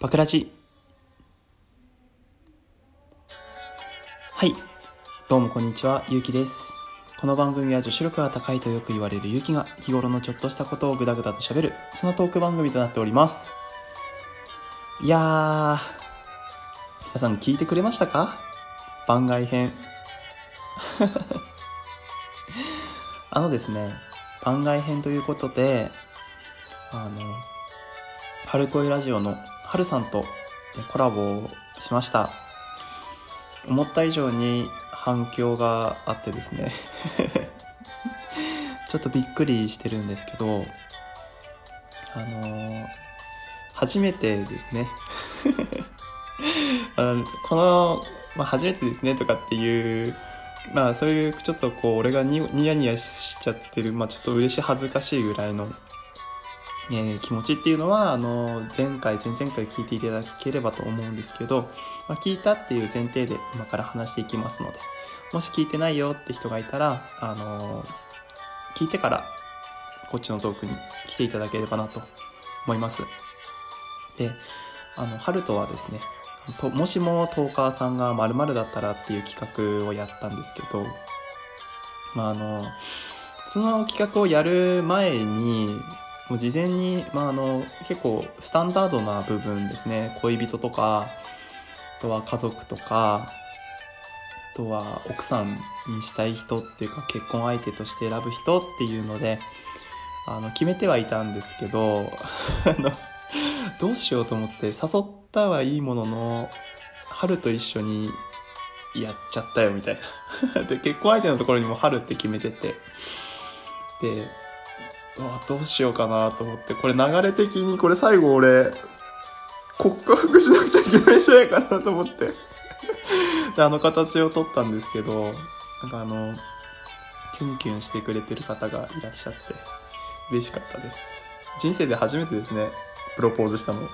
バクラジ。はい。どうもこんにちは。ゆうきです。この番組は女子力が高いとよく言われるゆうきが日頃のちょっとしたことをぐだぐだと喋るそのトーク番組となっております。いやー皆さん聞いてくれましたか？番外編。あのですね番外編ということであの春恋ラジオの春さんとコラボしました。思った以上に反響があってですね。ちょっとびっくりしてるんですけどあの初めてですね。あのこの、まあ、初めてですねとかっていうまあそういうちょっとこう俺がニヤニヤしちゃってるまあちょっと嬉し恥ずかしいぐらいのえー、気持ちっていうのは、あの、前回、前々回聞いていただければと思うんですけど、まあ、聞いたっていう前提で今から話していきますので、もし聞いてないよって人がいたら、あの聞いてから、こっちのトークに来ていただければなと思います。で、あの、ハルトはですね、ともしもトーカーさんが〇〇だったらっていう企画をやったんですけど、まあ、あの、その企画をやる前に、もう事前に、まあ、あの結構スタンダードな部分ですね。恋人とかあとは家族とかあとは奥さんにしたい人っていうか結婚相手として選ぶ人っていうのであの決めてはいたんですけどどうしようと思って誘ったはいいものの春と一緒にやっちゃったよみたいな。で結婚相手のところにも春って決めてて。であどうしようかなと思って、これ流れ的にこれ最後俺、告白しなくちゃいけないんじゃないかなと思って で、あの形を取ったんですけど、なんかあの、キュンキュンしてくれてる方がいらっしゃって、嬉しかったです。人生で初めてですね、プロポーズしたの。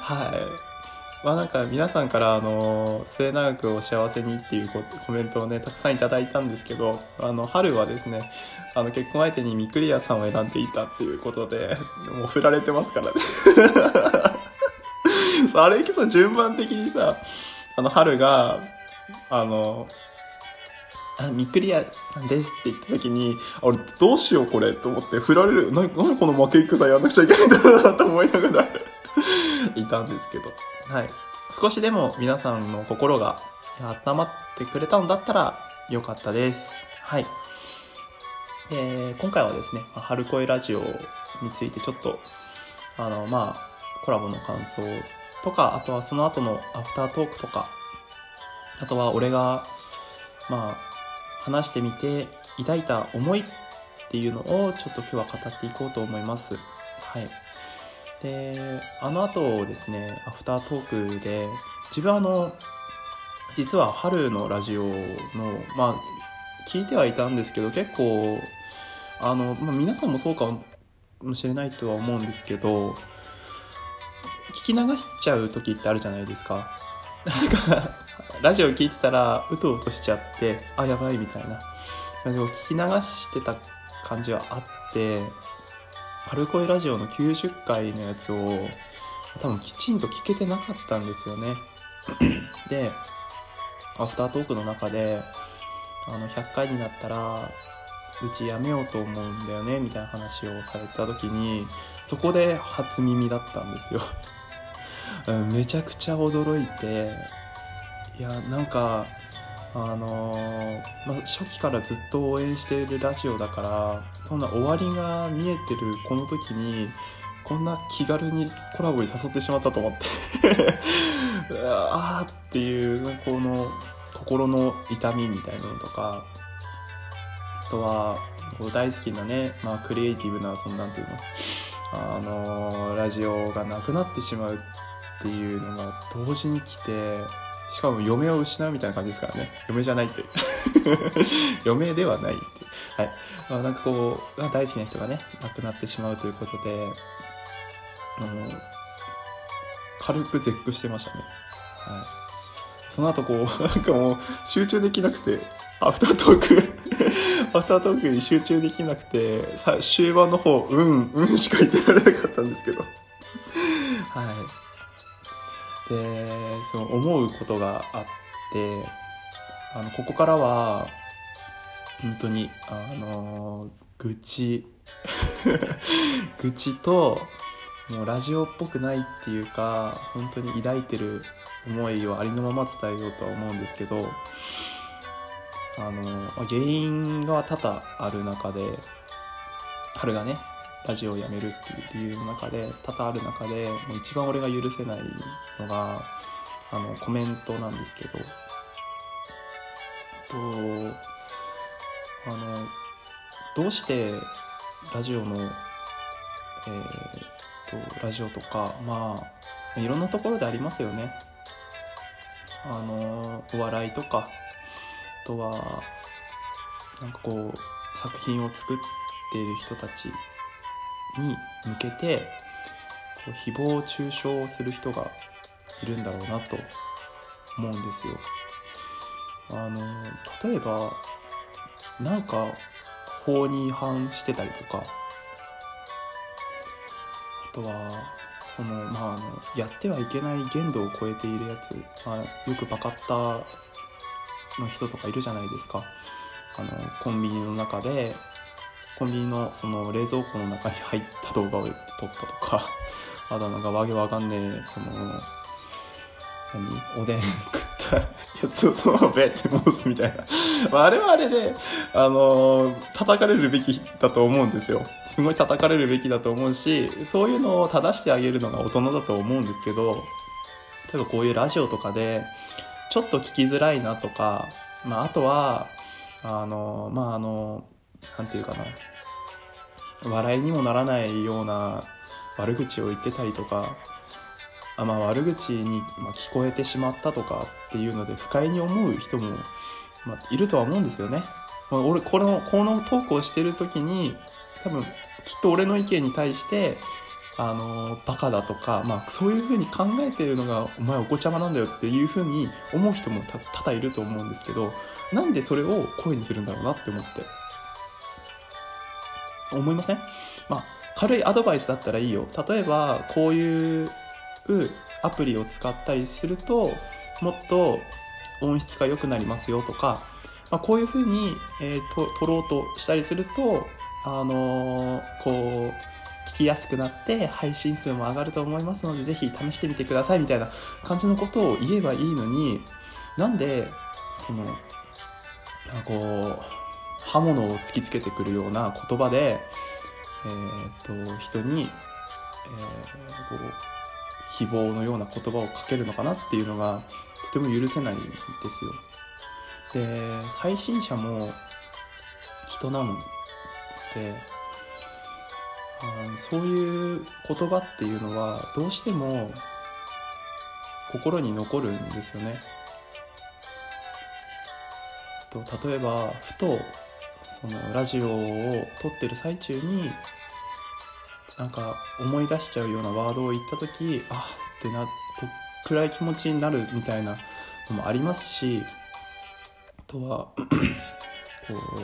はい。まあなんか皆さんからあの末永くお幸せにっていうコメントをねたくさんいただいたんですけどあの春はですねあの結婚相手にミクリアさんを選んでいたっていうことでもう振られてますからね あれさ順番的にさあの春があのあミクリアさんですって言った時に、俺どうしようこれと思って振られる。な、なにこの負け戦やんなくちゃいけないんだなと思いながらたんですけど。はい。少しでも皆さんの心が温まってくれたんだったらよかったです。はい。で、今回はですね、春恋ラジオについてちょっと、あの、まあ、コラボの感想とか、あとはその後のアフタートークとか、あとは俺が、まあ、話してみて抱いた思いっていうのをちょっと今日は語っていこうと思います。はい。で、あの後ですね、アフタートークで、自分あの、実は春のラジオの、まあ、聞いてはいたんですけど、結構、あの、まあ、皆さんもそうかもしれないとは思うんですけど、聞き流しちゃう時ってあるじゃないですか。なんか、ラジオ聞いてたら、うとうとしちゃって、あ、やばいみたいな感じを聞き流してた感じはあって、春恋ラジオの90回のやつを多分きちんと聞けてなかったんですよね。で、アフタートークの中で、あの、100回になったら、うちやめようと思うんだよね、みたいな話をされた時に、そこで初耳だったんですよ。めちゃくちゃ驚いて、いや、なんか、あのー、まあ、初期からずっと応援しているラジオだからそんな終わりが見えてるこの時にこんな気軽にコラボに誘ってしまったと思って ああっていうこの心の痛みみたいなのとかあとはこう大好きなね、まあ、クリエイティブなそのなんていうのあのー、ラジオがなくなってしまうっていうのが同時に来てしかも嫁を失うみたいな感じですからね。嫁じゃないって。嫁ではないって。はい。まあ、なんかこう、大好きな人がね、亡くなってしまうということで、あの、軽く絶句してましたね。はい。その後こう、なんかもう集中できなくて、アフタートーク アフタートークに集中できなくて、さ終盤の方、うん、うんしか言ってられなかったんですけど。はい。で、その思うことがあって、あの、ここからは、本当に、あの、愚痴、愚痴と、もうラジオっぽくないっていうか、本当に抱いてる思いをありのまま伝えようとは思うんですけど、あの、原因が多々ある中で、春がね、ラジオをやめるっていう理由の中で、多々ある中で、もう一番俺が許せないのが、あの、コメントなんですけど、と、あの、どうしてラジオの、えー、と、ラジオとか、まあ、いろんなところでありますよね。あの、お笑いとか、あとは、なんかこう、作品を作っている人たちに向けて、こう誹謗中傷をする人がいるんだろうなと思うんですよ。あの、例えば、なんか法に違反してたりとか、あとは、その、まあ、あの、やってはいけない限度を超えているやつ、まあ、よくバカッターの人とかいるじゃないですか。あの、コンビニの中で、コンビニのその冷蔵庫の中に入った動画を撮ったとか、あとなんかわけわかんねえ、その、何おでん食ったやつをそのままベって戻すみたいな。まあ、あれはあれで、あのー叩かれるべきだと思うんですよ。すごい叩かれるべきだと思うし、そういうのを正してあげるのが大人だと思うんですけど、例えばこういうラジオとかで、ちょっと聞きづらいなとか、まあ、あとは、あの、まあ、あの、なんていうかな、笑いにもならないような悪口を言ってたりとか、あまあ、悪口に聞こえてしまったとかっていうので不快に思う人も、まあ、いるとは思うんですよね。まあ俺、この、このトークをしてる時に、多分、きっと俺の意見に対して、あの、バカだとか、まあ、そういうふうに考えてるのが、お前お子ちゃまなんだよっていうふうに思う人も多々いると思うんですけど、なんでそれを声にするんだろうなって思って。思いません？まあ、軽いアドバイスだったらいいよ。例えば、こういうアプリを使ったりすると、もっと音質が良くなりますよとか、まあ、こういうふうに、えーと撮ろうとしたりすると、あのーこう、聞きやすくなって配信数も上がると思いますので、ぜひ試してみてくださいみたいな感じのことを言えばいいのに、なんで、その、なんかこう、刃物を突きつけてくるような言葉で、えー、と人に、えーこう誹謗のような言葉をかけるのかなっていうのがとても許せないんですよ。で最新者も人なのであのそういう言葉っていうのはどうしても心に残るんですよね。と例えばふとそのラジオを撮ってる最中になんか思い出しちゃうようなワードを言った時あってな暗い気持ちになるみたいなのもありますしあとは こう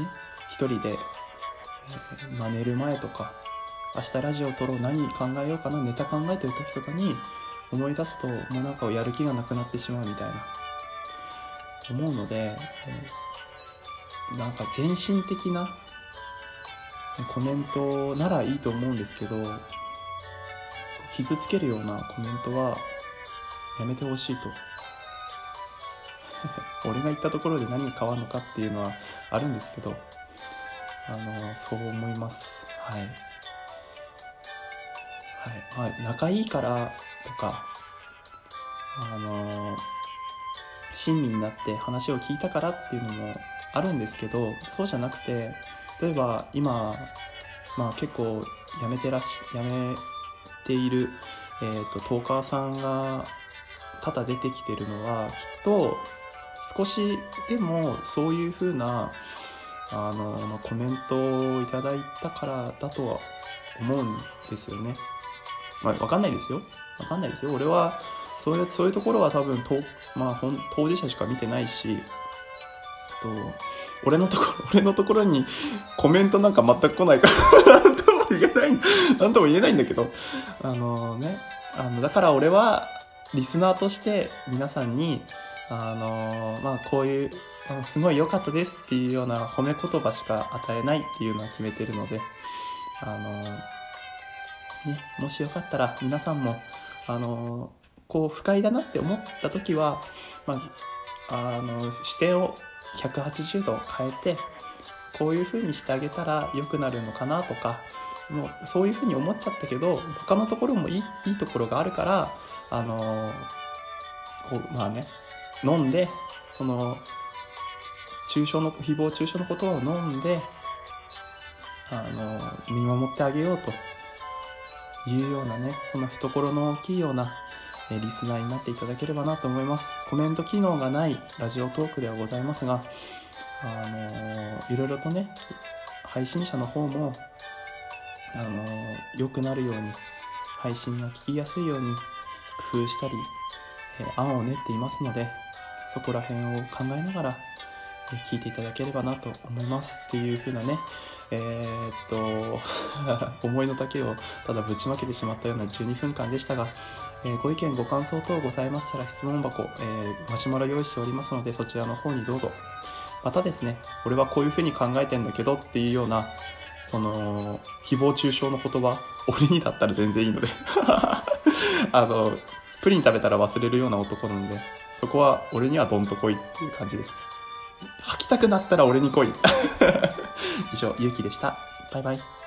ね一人で、えーまあ、寝る前とか明日ラジオ撮ろう何考えようかなネタ考えてる時とかに思い出すともうなんかやる気がなくなってしまうみたいな。思うのでなんか全身的なコメントならいいと思うんですけど傷つけるようなコメントはやめてほしいと。俺が言ったところで何が変わるのかっていうのはあるんですけどあのそう思います。はい。はい、はい、仲いいからとかあの親身になって話を聞いたからっていうのもあるんですけどそうじゃなくて例えば今、まあ、結構辞めてらし辞めている、えー、とトーカーさんが多々出てきてるのはきっと少しでもそういうふうなあの、まあ、コメントをいただいたからだとは思うんですよね。まあ、わかんないですよ。わかんないですよ。俺はそういうそういうところは多分と、まあ、ほん当事者しか見てないしと、俺のところ、俺のところにコメントなんか全く来ないからなんとも言えない、なんとも言えないんだけど、あのね、あの、だから俺は、リスナーとして皆さんに、あのまあ、こういう、あのすごい良かったですっていうような褒め言葉しか与えないっていうのは決めてるので、あのね、もしよかったら皆さんも、あのこう不快だなって思った時は、まあ、あの視点を180度変えてこういう風にしてあげたら良くなるのかなとかもうそういう風に思っちゃったけど他のところもいいいいところがあるからあのこうまあね飲んでその中傷の誹謗中傷のことを飲んであの見守ってあげようというようなねそんな懐の大きいようなえリスナーになっていただければなと思います。コメント機能がないラジオトークではございますが、あのー、いろいろとね、配信者の方も、あのー、良くなるように、配信が聞きやすいように工夫したり、えー、案を練っていますので、そこら辺を考えながら、え聞いていただければなと思いますっていう風なね、えー、っと、思いの丈をただぶちまけてしまったような12分間でしたが、え、ご意見ご感想等ございましたら質問箱、え、マシュマロ用意しておりますのでそちらの方にどうぞ。またですね俺はこういうふうに考えてんだけどっていうようなその誹謗中傷の言葉俺にだったら全然いいので。あのプリン食べたら忘れるような男なのでそこは俺にはどんと来いっていう感じです。ね吐きたくなったら俺に来い。以上ゆうきでした。バイバイ。